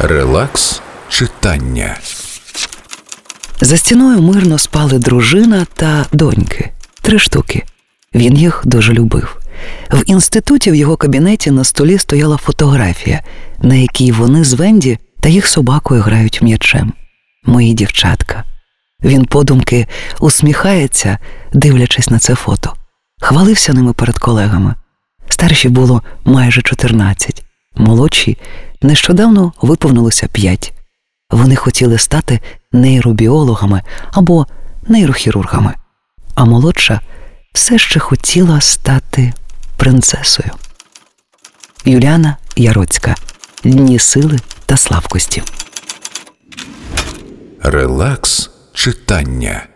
Релакс читання. За стіною мирно спали дружина та доньки три штуки. Він їх дуже любив. В інституті в його кабінеті на столі стояла фотографія, на якій вони з Венді та їх собакою грають м'ячем. Мої дівчатка. Він подумки усміхається, дивлячись на це фото. Хвалився ними перед колегами. Старші було майже 14, молодші нещодавно виповнилося 5. Вони хотіли стати нейробіологами або нейрохірургами, а молодша все ще хотіла стати принцесою. Юліана Яроцька Дні сили та слабкості. Релакс читання.